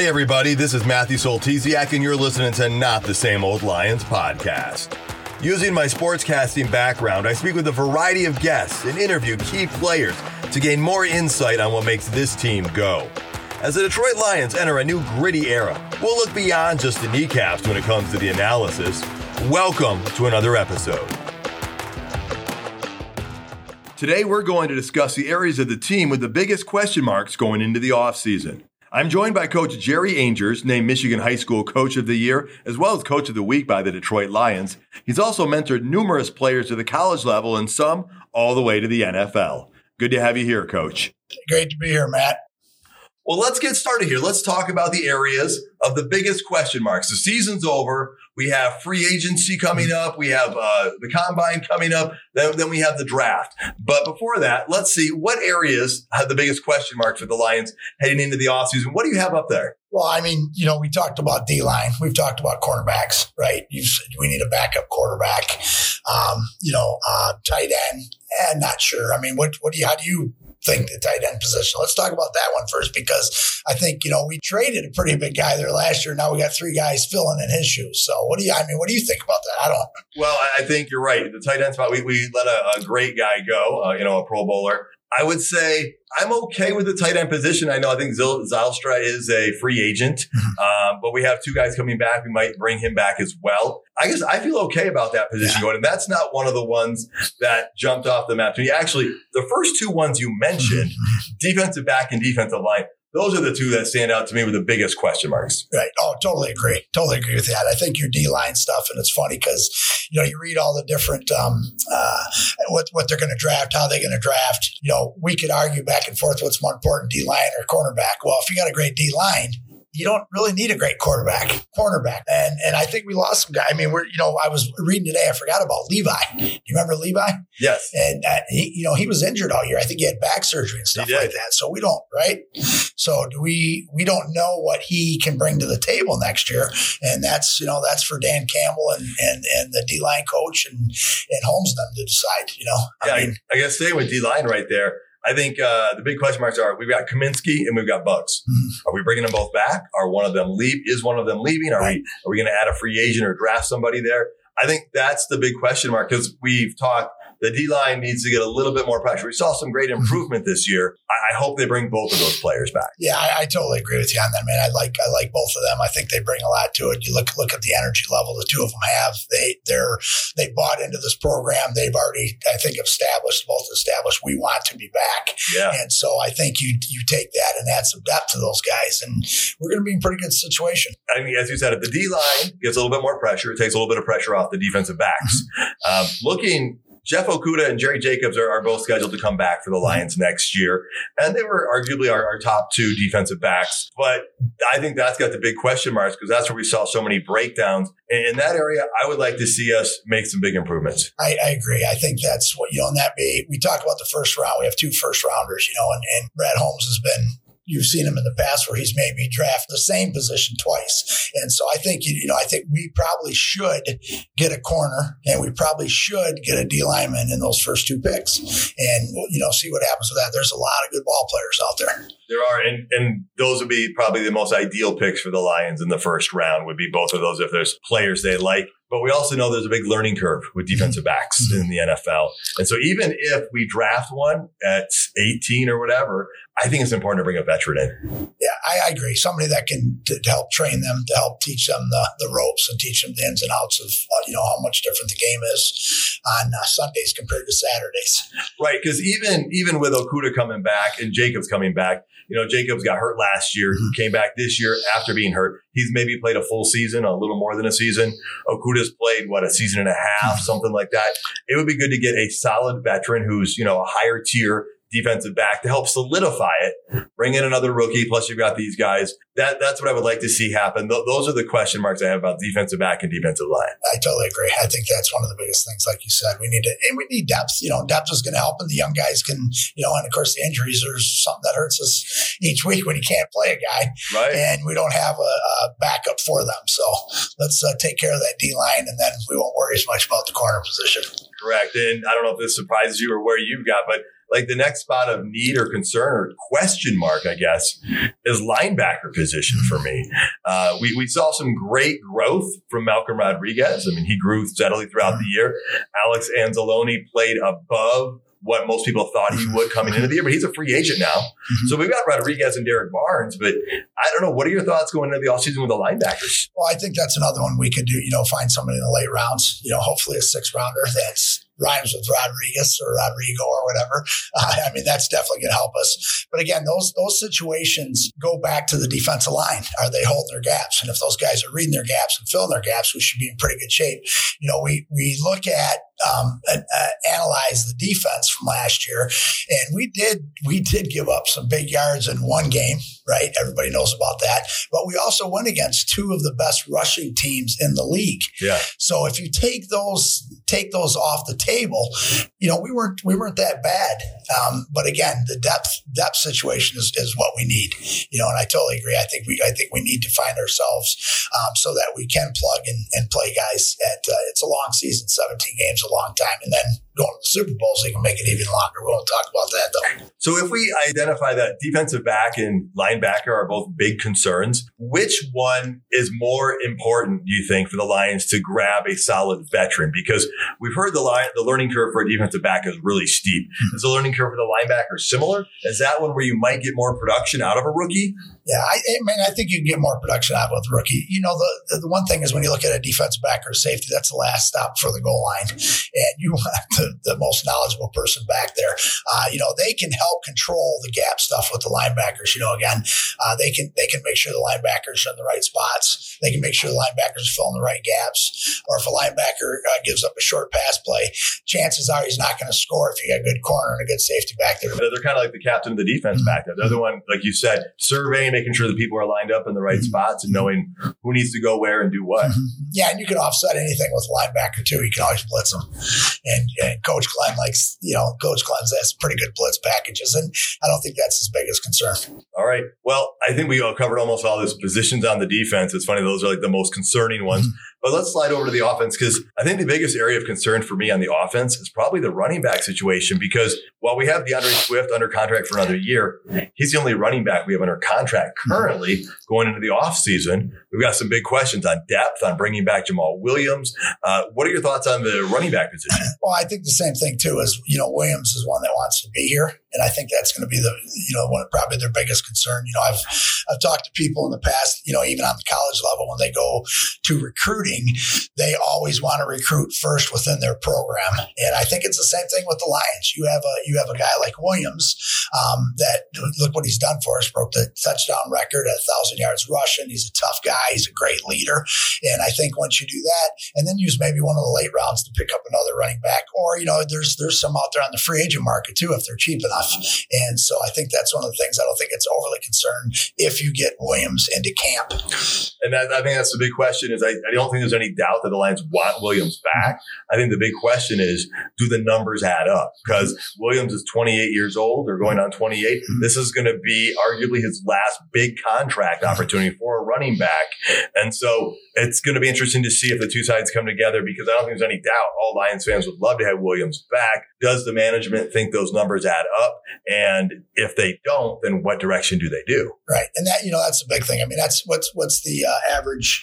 Hey, everybody, this is Matthew Soltesiak, and you're listening to Not the Same Old Lions podcast. Using my sportscasting background, I speak with a variety of guests and interview key players to gain more insight on what makes this team go. As the Detroit Lions enter a new gritty era, we'll look beyond just the kneecaps when it comes to the analysis. Welcome to another episode. Today, we're going to discuss the areas of the team with the biggest question marks going into the offseason. I'm joined by Coach Jerry Angers, named Michigan High School Coach of the Year, as well as Coach of the Week by the Detroit Lions. He's also mentored numerous players to the college level and some all the way to the NFL. Good to have you here, Coach. Great to be here, Matt. Well, let's get started here. Let's talk about the areas of the biggest question marks. The season's over. We have free agency coming up. We have uh, the combine coming up. Then, then we have the draft. But before that, let's see what areas have the biggest question marks for the Lions heading into the offseason. What do you have up there? Well, I mean, you know, we talked about D line. We've talked about cornerbacks, right? You said we need a backup quarterback. Um, you know, uh, tight end. And not sure. I mean, what what do you how do you think the tight end position. Let's talk about that one first because I think, you know, we traded a pretty big guy there last year. Now we got three guys filling in his shoes. So what do you, I mean, what do you think about that? I don't. Well, I think you're right. The tight end spot, we, we let a, a great guy go, uh, you know, a pro bowler. I would say I'm okay with the tight end position. I know I think Zylstra is a free agent, mm-hmm. um, but we have two guys coming back. We might bring him back as well. I guess I feel okay about that position yeah. going, and that's not one of the ones that jumped off the map to me. Actually, the first two ones you mentioned, mm-hmm. defensive back and defensive line, those are the two that stand out to me with the biggest question marks. Right. Oh, totally agree. Totally agree with that. I think your D line stuff, and it's funny because you know you read all the different um, uh, what what they're going to draft, how they're going to draft. You know, we could argue back and forth what's more important, D line or cornerback. Well, if you got a great D line, you don't really need a great quarterback, cornerback. And and I think we lost some guy. I mean, we're you know, I was reading today, I forgot about Levi. Do you remember Levi? Yes. And uh, he, you know, he was injured all year. I think he had back surgery and stuff like that. So we don't, right? So do we we don't know what he can bring to the table next year. And that's, you know, that's for Dan Campbell and and, and the D line coach and and Holmes them to decide, you know. Yeah, I, mean, I, I guess staying with D line right there I think uh, the big question marks are we've got Cominsky and we've got Buggs. Mm-hmm. Are we bringing them both back? Are one of them leave? Is one of them leaving? Are right. we are we going to add a free agent or draft somebody there? I think that's the big question mark because we've talked the D line needs to get a little bit more pressure. We saw some great mm-hmm. improvement this year. I, I hope they bring both of those players back. Yeah, I, I, totally agree with you on that, man. I like I like both of them. I think they bring a lot to it. You look look at the energy level the two of them have. They they're they bought into this program. They've already I think established both established we want to be back. Yeah. And so I think you you take that and add some depth to those guys, and we're going to be in pretty good situation. I mean, as you said, if the D line gets a little bit more pressure, it takes a little bit of pressure off the defensive backs. Mm-hmm. Um, looking Jeff Okudah and Jerry Jacobs are, are, both scheduled to come back for the mm-hmm. Lions next year. And they were arguably our, our top two defensive backs. But I think that's got the big question marks because that's where we saw so many breakdowns. In, in that area, I would like to see us make some big improvements. I, I, agree. I think that's what, you know, and that be, we talk about the first round. We have two first rounders, you know, and, and Brad Holmes has been you've seen him in the past where he's maybe draft the same position twice. And so I think, you know, I think we probably should get a corner and we probably should get a D lineman in those first two picks and, you know, see what happens with that. There's a lot of good ball players out there. There are, and, and those would be probably the most ideal picks for the Lions in the first round would be both of those if there's players they like. But we also know there's a big learning curve with defensive backs mm-hmm. in the NFL. And so even if we draft one at 18 or whatever, I think it's important to bring a veteran in. Yeah, I, I agree. Somebody that can to, to, help train them, to help teach them the, the ropes and teach them the ins and outs of, uh, you know, how much different the game is on uh, Sundays compared to Saturdays. Right. Because even, even with Okudah coming back and Jacobs coming back, you know, Jacobs got hurt last year. Came back this year after being hurt. He's maybe played a full season, a little more than a season. Okudah's played what a season and a half, something like that. It would be good to get a solid veteran who's, you know, a higher tier defensive back to help solidify it. Bring in another rookie. Plus, you've got these guys. That that's what I would like to see happen. Th- those are the question marks I have about defensive back and defensive line. I totally agree. I think that's one of the biggest things. Like you said, we need to and we need depth. You know, depth is going to help, and the young guys can. You know, and of course, the injuries are something that hurts us each week when you can't play a guy, right? And we don't have a, a backup for them. So let's uh, take care of that D line, and then we won't worry as much about the corner position. Correct. And I don't know if this surprises you or where you've got, but like the next spot of need or concern or question mark, I guess, is linebacker position for me. Uh, we, we saw some great growth from Malcolm Rodriguez. I mean, he grew steadily throughout the year. Alex Anzalone played above what most people thought he would coming into the year, but he's a free agent now. Mm-hmm. So we've got Rodriguez and Derrick Barnes, but I don't know. What are your thoughts going into the offseason with the linebackers? Well, I think that's another one we could do, you know, find somebody in the late rounds, you know, hopefully a six rounder that's rhymes with Rodriguez or Rodrigo or whatever. Uh, I mean, that's definitely going to help us. But again, those those situations go back to the defensive line. Are they holding their gaps? And if those guys are reading their gaps and filling their gaps, we should be in pretty good shape. You know, we we look at um, uh, analyze the defense from last year, and we did we did give up some big yards in one game, right? Everybody knows about that. But we also went against two of the best rushing teams in the league. Yeah. So if you take those take those off the table, you know we weren't we weren't that bad. Um, but again, the depth depth situation is, is what we need. You know, and I totally agree. I think we I think we need to find ourselves um, so that we can plug and, and play guys. At uh, it's a long season, seventeen games a long time. And then going to the Super Bowls, they can make it even longer. We won't talk about that though. So if we identify that defensive back and linebacker are both big concerns, which one is more important, do you think, for the Lions to grab a solid veteran? Because we've heard the line, the learning curve for a defensive back is really steep. Mm-hmm. Is the learning curve for the linebacker similar? Is that one where you might get more production out of a rookie? Yeah, I, I mean, I think you can get more production out of a rookie. You know, the, the one thing is when you look at a defensive back or safety, that's the last stop for the goal line, and you want the, the most knowledgeable person back there. Uh, you know, they can help control the gap stuff with the linebackers. You know, again, uh, they can they can make sure the linebackers are in the right spots. They can make sure the linebackers are filling the right gaps. Or if a linebacker uh, gives up a short pass play, chances are he's not going to score if you got a good corner and a good safety back there. They're kind of like the captain of the defense back there. They're the one, like you said, surveying, making sure the people are lined up in the right mm-hmm. spots and knowing who needs to go where and do what. Mm-hmm. Yeah, and you can offset anything with a linebacker too. You can always blitz them. And, and Coach Glenn likes, you know, Coach Glenn's has pretty good blitz packages, and I don't think that's his biggest concern. All right. Well, I think we all covered almost all those positions on the defense. It's funny; those are like the most concerning ones. Mm-hmm. But let's slide over to the offense because I think the biggest area of concern for me on the offense is probably the running back situation. Because while we have D'Andre Swift under contract for another year, he's the only running back we have under contract currently going into the offseason. We've got some big questions on depth, on bringing back Jamaal Williams. Uh, what are your thoughts on the running back position? Well, I think the same thing too. Is you know Williams is one that wants to be here, and I think that's going to be the you know one probably their biggest concern. You know, I've I've talked to people in the past, you know, even on the college level when they go to recruiting recruiting, they always want to recruit first within their program. And I think it's the same thing with the Lions. You have a you have a guy like Williams um, that look what he's done for us. Broke the touchdown record at a thousand yards rushing. He's a tough guy. He's a great leader. And I think once you do that, and then use maybe one of the late rounds to pick up another running back, or you know, there's there's some out there on the free agent market too if they're cheap enough. And so I think that's one of the things. I don't think it's overly concerned if you get Williams into camp. And that, I think that's the big question. Is I, I don't think think there's any doubt that the Lions want Williams back. I think the big question is, do the numbers add up? Because Williams is 28 years old or going on 28. Mm-hmm. This is going to be arguably his last big contract opportunity for a running back. And so it's going to be interesting to see if the two sides come together because I don't think there's any doubt all Lions fans would love to have Williams back. Does the management think those numbers add up? And if they don't, then what direction do they do? Right. And that, you know, that's the big thing. I mean, that's what's, what's the uh, average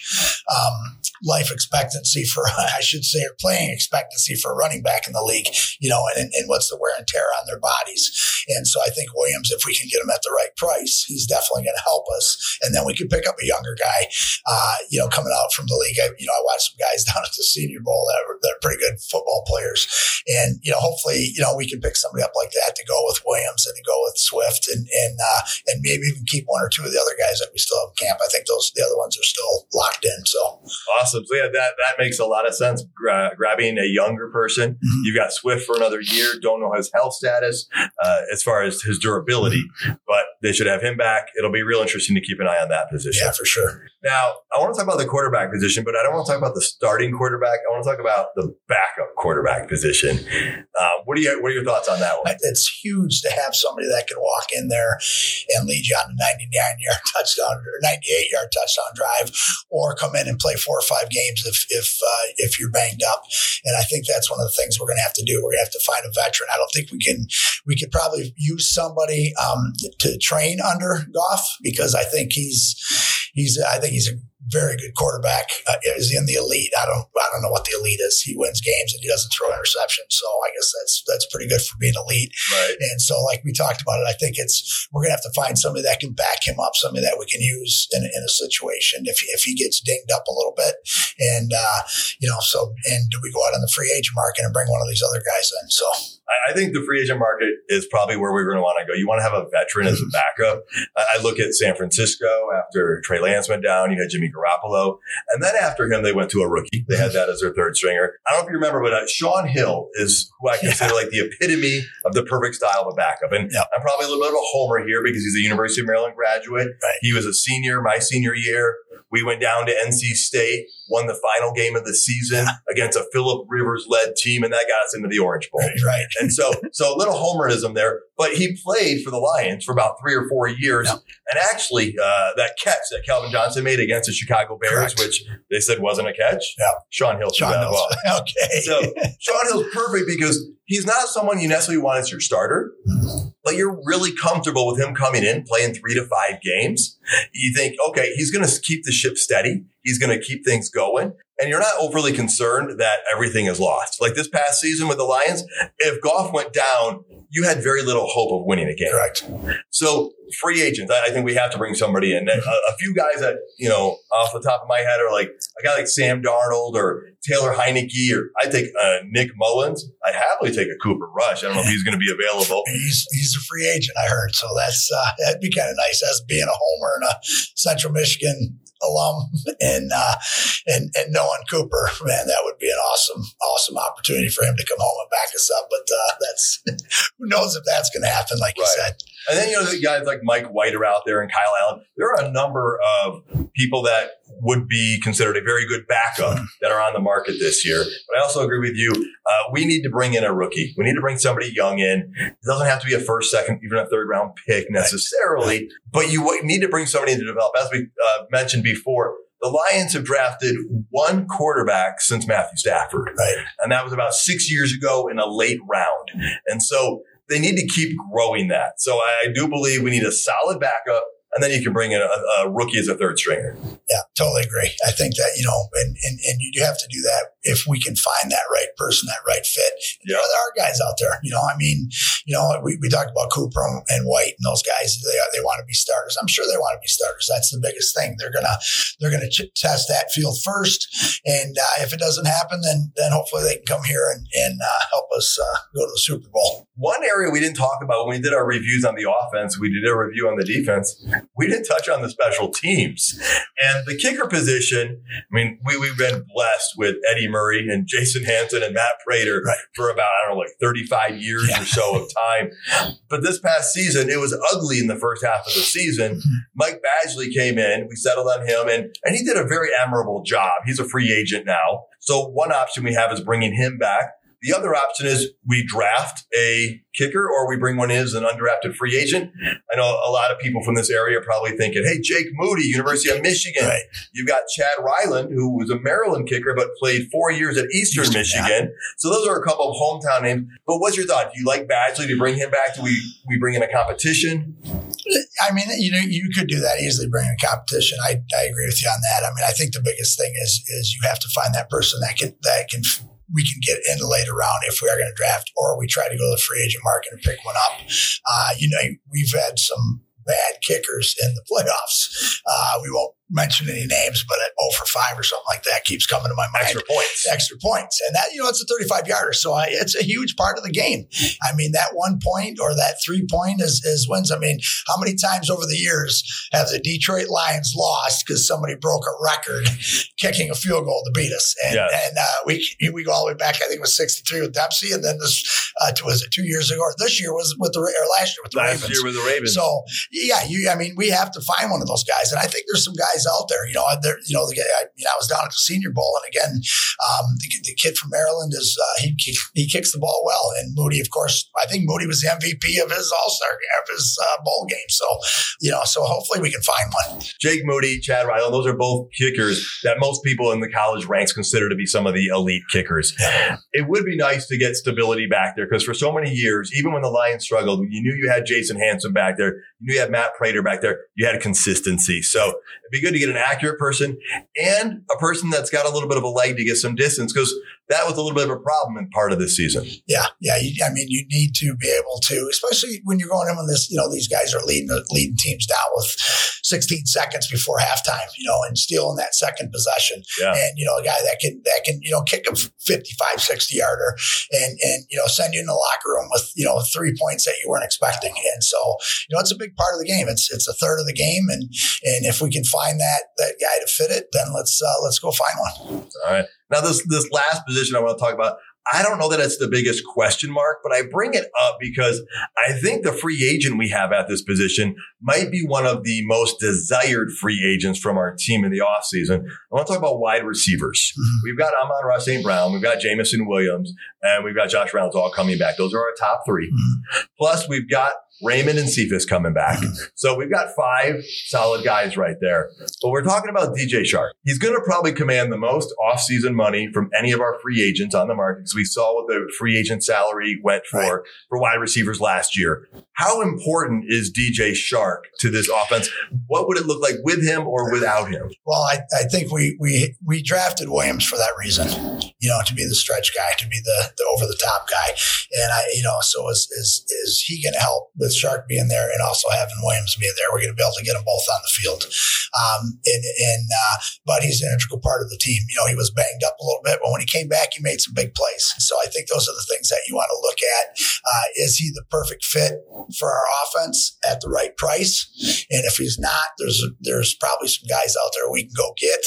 um, life expectancy for, I should say, or playing expectancy for a running back in the league, you know, and, and what's the wear and tear on their bodies. And so I think Williams, if we can get him at the right price, he's definitely going to help us. And then we can pick up a younger guy, uh, you know, coming out from the league. I, you know, I watched some guys down at the Senior Bowl that are, that are pretty good football players. And, you know, hopefully, you know, we can pick somebody up like that to go with Williams and to go with Swift and, and, uh, and maybe even keep one or two of the other guys that we still have in camp. I think those, the other ones are still locked in. So awesome. So yeah, that, that makes a lot of sense. Gra- grabbing a younger person, mm-hmm. you've got Swift for another year. Don't know his health status, uh, as far as his durability, but they should have him back. It'll be real interesting to keep an eye on that position. Yeah, for sure. Now, I want to talk about the quarterback position, but I don't want to talk about the starting quarterback. I want to talk about the backup quarterback position. Uh, what do you? What are your thoughts on that one? It's huge to have somebody that can walk in there and lead you on a 99 yard touchdown or 98 yard touchdown drive, or come in and play four or five games if if uh, if you're banged up. And I think that's one of the things we're going to have to do. We're going to have to find a veteran. I don't think we can. We could probably use somebody um, to train under Goff because I think he's he's I think he's a very good quarterback. Uh, is in the elite. I don't I don't know what the elite is. He wins games and he doesn't throw interceptions. So I guess that's that's pretty good for being elite. Right. And so like we talked about it, I think it's we're gonna have to find somebody that can back him up, somebody that we can use in, in a situation if if he gets dinged up a little bit. And uh, you know, so and do we go out on the free agent market and bring one of these other guys in? So I think the free agent market is probably where we're going to want to go. You want to have a veteran as a backup. I look at San Francisco after Trey Lance went down. You had Jimmy Garoppolo, and then after him, they went to a rookie. They had that as their third stringer. I don't know if you remember, but uh, Shaun Hill is who I consider yeah. like the epitome of the perfect style of a backup. And. I'm probably a little bit of a homer here because he's a University of Maryland graduate. Right. He was a senior my senior year. We went down to NC State, won the final game of the season against a Philip Rivers led team, and that got us into the Orange Bowl. Right. right. And so, so a little homerism there, but he played for the Lions for about three or four years. Yeah. And actually, uh, that catch that Calvin Johnson made against the Chicago Bears, Correct. which they said wasn't a catch, yeah. Shaun Hill that well. okay. So Shaun Hill's perfect because he's not someone you necessarily want as your starter, but you're really comfortable with him coming in, playing three to five games. You think, okay, he's going to keep the ship steady. He's going to keep things going. And you're not overly concerned that everything is lost. Like this past season with the Lions, if Goff went down, you had very little hope of winning a game. Correct. So free agents, I think we have to bring somebody in. A, a, few guys that, you know, off the top of my head are like a guy like Sam Darnold or Taylor Heinicke, or I take uh, Nick Mullens. I'd happily take a Cooper Rush. I don't know if he's going to be available. He's he's a free agent, I heard. So that's uh, that'd be kind of nice as being a homer in a Central Michigan alum and uh, and and Nolan Cooper, man, that would be an awesome, awesome opportunity for him to come home and back us up. But uh, that's who knows if that's going to happen, like right. you said. And then, you know, the guys like Mike White are out there and Kyle Allen. There are a number of people that would be considered a very good backup that are on the market this year. But I also agree with you. Uh, we need to bring in a rookie. We need to bring somebody young in. It doesn't have to be a first, second, even a third round pick necessarily, but you need to bring somebody in to develop. As we uh, mentioned before, the Lions have drafted one quarterback since Matthew Stafford. Right. And that was about six years ago in a late round. And so they need to keep growing that. So I do believe we need a solid backup and then you can bring in a, a, rookie as a third stringer. Yeah, totally agree. I think that, you know, and, and, and you have to do that if we can find that right person, that right fit. Yeah. There, are, there are guys out there, you know, I mean, you know, we, we talked about Cooper and White and those guys, they, they want to be starters. I'm sure they want to be starters. That's the biggest thing. They're going to, they're to ch- test that field first. And uh, if it doesn't happen, then, then hopefully they can come here and, and uh, help us uh, go to the Super Bowl. One area we didn't talk about when we did our reviews on the offense, we did a review on the defense. We didn't touch on the special teams and the kicker position. I mean, we, we've been blessed with Eddie Murray and Jason Hanson and Matt Prater right. for about, I don't know, like 35 years yeah. or so of time. But this past season, it was ugly in the first half of the season. Mm-hmm. Mike Badgley came in. We settled on him and, and he did a very admirable job. He's a free agent now. So one option we have is bringing him back. The other option is we draft a kicker or we bring one in as an undrafted free agent. I know a lot of people from this area are probably thinking, hey, Jake Moody, University of Michigan. Right. You've got Chad Ryland, who was a Maryland kicker, but played four years at Eastern, Eastern Michigan. Yeah. So those are a couple of hometown names. But what's your thought? Do you like Badgley? Do you bring him back? Do we, we bring in a competition? I mean, you know, you could do that easily, bring in a competition. I, I agree with you on that. I mean, I think the biggest thing is is you have to find that person that can that can we can get in the later round if we are going to draft, or we try to go to the free agent market and pick one up. Uh, you know, we've had some bad kickers in the playoffs. Uh, we won't mention any names, but at 0 for 5 or something like that keeps coming to my mind. Extra points. Extra points. And that, you know, it's a 35 yarder. So I, it's a huge part of the game. I mean, that one point or that three point is, is wins. I mean, how many times over the years have the Detroit Lions lost because somebody broke a record kicking a field goal to beat us? And, Yes. and uh, we, we go all the way back, I think it was 63 with Dempsey. And then this, uh, was it two years ago? Or this year was with the, or last year with the Last Ravens. year with the Ravens. So yeah, you. I mean, we have to find one of those guys, and I think there's some guys out there. You know, there. You know, the guy. I, you know, I was down at the Senior Bowl, and again, um, the, the kid from Maryland is uh, he he he kicks the ball well, and Moody, of course, I think Moody was the MVP of his All Star of his uh, bowl game. So you know, so hopefully we can find one. Jake Moody, Chad Ryland, those are both kickers that most people in the college ranks consider to be some of the elite kickers. It would be nice to get stability back there because for so many years, even when the Lions struggled, you knew you had Jason Hanson back there, you knew you had Matt Prater back there, you had consistency. So it'd be good to get an accurate person and a person that's got a little bit of a leg to get some distance because that was a little bit of a problem in part of this season. Yeah, yeah. You, I mean, you need to be able to, especially when you're going in when this, you know, these guys are leading leading teams down with 16 seconds before halftime, you know, and stealing that second possession. Yeah. And you know, a guy that can that can you know kick a 55, 60 yarder, and and you know send you in the locker room with you know three points that you weren't expecting. And so you know, it's a big part of the game. It's it's a third of the game, and and if we can find that that guy to fit it, then let's uh, let's go find one. All right. Now this this last position I want to talk about. I don't know that it's the biggest question mark, but I bring it up because I think the free agent we have at this position might be one of the most desired free agents from our team in the offseason. I want to talk about wide receivers. Mhm. We've got Amon-Ra St. Brown, we've got Jameson Williams, and we've got Josh Reynolds all coming back. Those are our top 3 Plus, we've got Raymond and Cephus coming back. So we've got five solid guys right there. But we're talking about DJ Chark. He's going to probably command the most offseason money from any of our free agents on the market because we saw what the free agent salary went for for wide receivers last year. How important is DJ Chark to this offense? What would it look like with him or without him? Well, I, I think we we we drafted Williams for that reason, you know, to be the stretch guy, to be the, the over the top guy, and I, you know, so is is is he going to help with Chark being there and also having Williams being there? We're going to be able to get them both on the field, um, and and uh, but he's an integral part of the team. You know, he was banged up a little bit, but when he came back, he made some big plays. So I think those are the things that you want to look at. Uh, is he the perfect fit for our offense at the right price? And if he's not, there's there's probably some guys out there we can go get,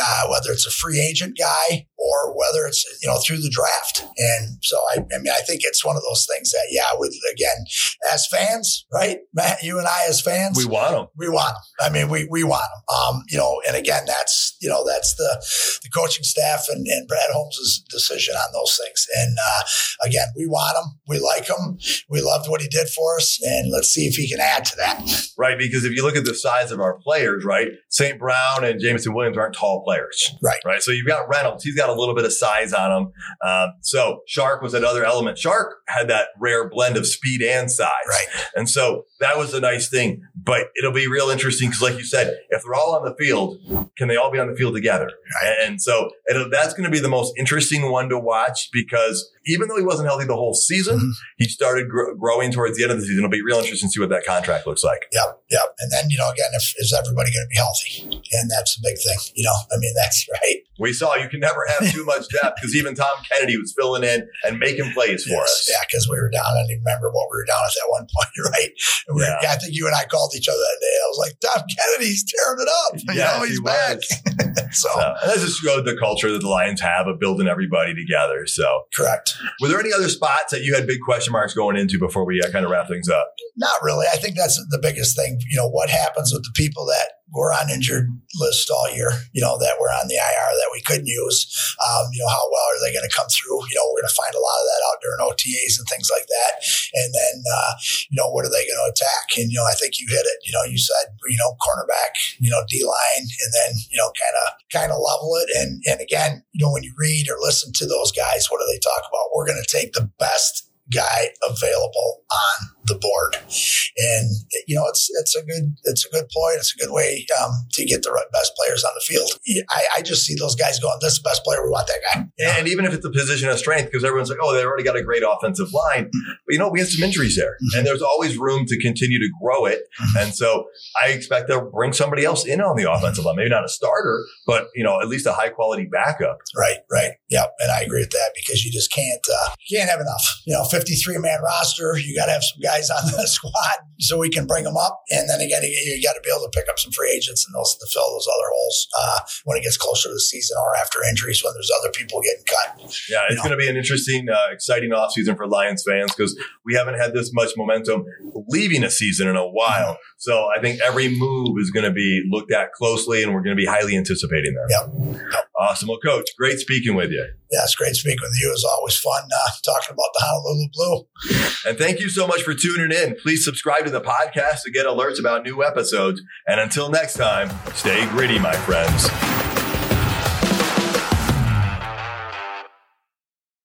uh, whether it's a free agent guy or whether it's you know through the draft. And so I, I mean, I think it's one of those things that yeah, with again as fans, right, Matt, you and I as fans, We want him. we want them. I mean, we we want them. Um, you know, and again, that's you know that's the the coaching staff and, and Brad Holmes' decision on those things. And uh, again, we want them. We like him. We loved what he did for us, and let's see if he can add to that. Right, because if you look at the size of our players, right, St. Brown and Jameson Williams aren't tall players. Right. Right. So you've got Reynolds. He's got a little bit of size on him. Um, so Chark was another element. Chark had that rare blend of speed and size. Right. And so that was a nice thing. But it'll be real interesting because, like you said, if they're all on the field, can they all be on the field together? Right. And so it'll, that's going to be the most interesting one to watch because even though he wasn't healthy the whole season, Mhm. he started gr- growing towards the end of the season. It'll be real interesting to see what that contract looks like. Yep, yep. And then you know, again, if is everybody going to be healthy? And that's the big thing. You know, I mean, that's right. We saw you can never have too much depth because even Tom Kennedy was filling in and making plays for us. Yeah, because we were down. I don't even remember what we were down at that one point, right? We Yeah. yeah, I think you and I called each other that day. I was like, Tom Kennedy's tearing it up. You know, he's he back. so, So, and that just showed the culture that the Lions have of building everybody together. So, correct. were there any other spots that you had big question marks going into before we uh, kind of wrap things up? Not really. I think that's the biggest thing. You know, what happens with the people that were on injured list all year, you know, that were on the IR that we couldn't use. Um, you know, how well are they going to come through? You know, we're going to find a lot of that out during OTAs and things like that. And then, uh, you know, what are they going to attack? And, you know, I think you hit it. You know, you said, you know, cornerback, you know, D line, and then, you know, kind of, kind of level it. And, and again, you know, when you read or listen to those guys, what do they talk about? We're going to take the best guy available on the board. and you know it's it's a good it's a good ploy. It's a good way um, to get the best players on the field. I, I, just see those guys going, "This is the best player. We want that guy." And even if it's a position of strength, because everyone's like, "Oh, they already got a great offensive line," but you know we have some injuries there, mm-hmm. and there's always room to continue to grow it. Mm-hmm. And so I expect they'll bring somebody else in on the offensive line, maybe not a starter, but you know at least a high quality backup. Right, right, yep. And I agree with that because you just can't uh, you can't have enough. You know, 53 man roster. You got to have some guys on the squad so we can bring them up, and then again, you got to be able to pick up some free agents and those to fill those other holes uh, when it gets closer to the season or after injuries when there's other people getting cut. Yeah, it's going to be an interesting, uh, exciting offseason for Lions fans because we haven't had this much momentum leaving a season in a while. So I think every move is going to be looked at closely, and we're going to be highly anticipating them. Yep. yep. Awesome. Well, Coach, great speaking with you. Yeah, it's great speaking with you. It's always fun uh, talking about the Honolulu Blue. And thank you so much for tuning in. Please subscribe to the podcast to get alerts about new episodes. And until next time, stay gritty, my friends.